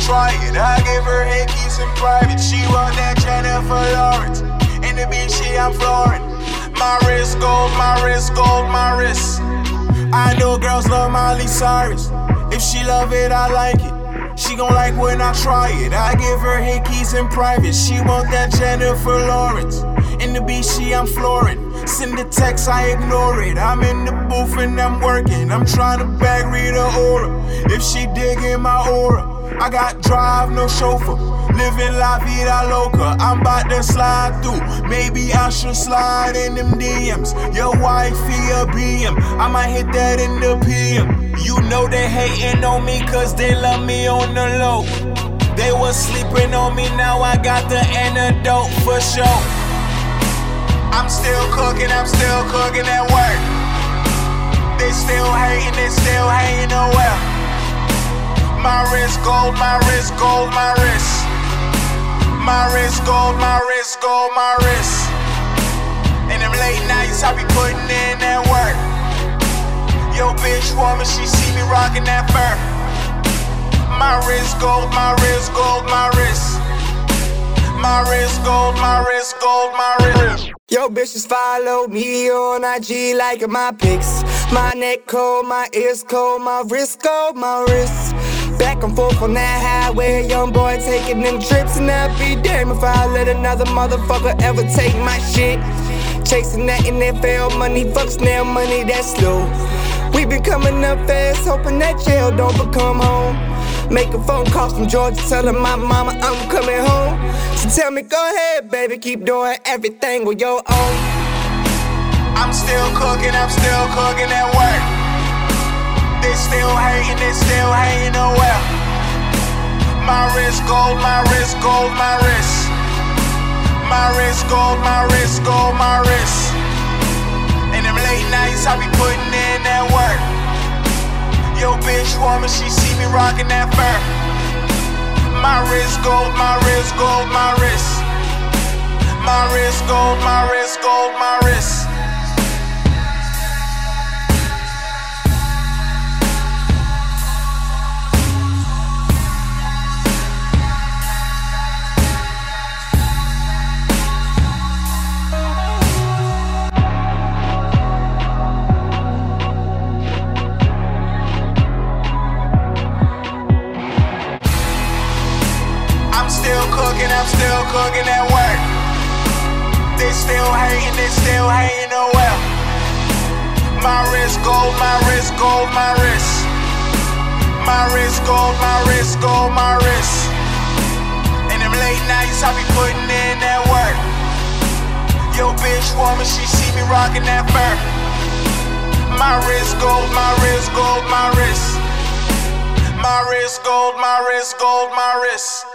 try it. I give her head keys in private. She want that Jennifer Lawrence. In the beach, she I'm flooring. My wrist gold, my wrist gold, my wrist. I know girls love Miley Cyrus. If she love it, I like it. She gon' like when I try it. I give her head keys in private. She want that Jennifer Lawrence. In the BC, I'm flooring. Send a text, I ignore it. I'm in the booth and I'm working. I'm trying to bag read her aura. If she digging my aura, I got drive, no chauffeur. Living la vida loca. I'm about to slide through. Maybe I should slide in them DMs. Your wifey a BM. I might hit that in the PM. You know they hating on me cause they love me on the low. They was sleeping on me, now I got the antidote for sure. I'm still cooking, I'm still cooking at work. They still hating, they still hating nowhere. My wrist gold, my wrist gold, my wrist. My wrist gold, my wrist gold, my wrist. And them late nights I be putting in that work. Yo, bitch woman, she see me rocking that fur. My wrist gold, my wrist gold, my wrist. My wrist gold, my wrist gold, my wrist. Yo, bitches follow me on IG liking my pics. My neck cold, my ears cold, my wrist cold, my wrist. Back and forth on that highway, young boy taking them trips, and I'd be damned if I let another motherfucker ever take my shit. Chasing that NFL money, fuck snail money, that's slow. We been coming up fast, hoping that jail don't become home. Make a phone call from Georgia, telling my mama I'm coming home. So tell me, go ahead, baby, keep doing everything with your own. I'm still cooking, I'm still cooking at work. They still hating, they still. My wrist gold, my wrist gold, my wrist. My wrist gold, my wrist gold, my wrist. And them late nights I be putting in that work. Yo, bitch woman, she see me rocking that fur. My wrist gold, my wrist gold, my wrist. My wrist gold, my wrist gold, my wrist. Cooking, I'm still cooking at work. They still hating, they still hating nowhere. My wrist gold, my wrist gold, my wrist. My wrist gold, my wrist gold, my wrist. And them late nights I be putting in that work. Yo, bitch woman, she see me rocking that fur. My wrist gold, my wrist gold, my wrist. My wrist gold, my wrist gold, my wrist.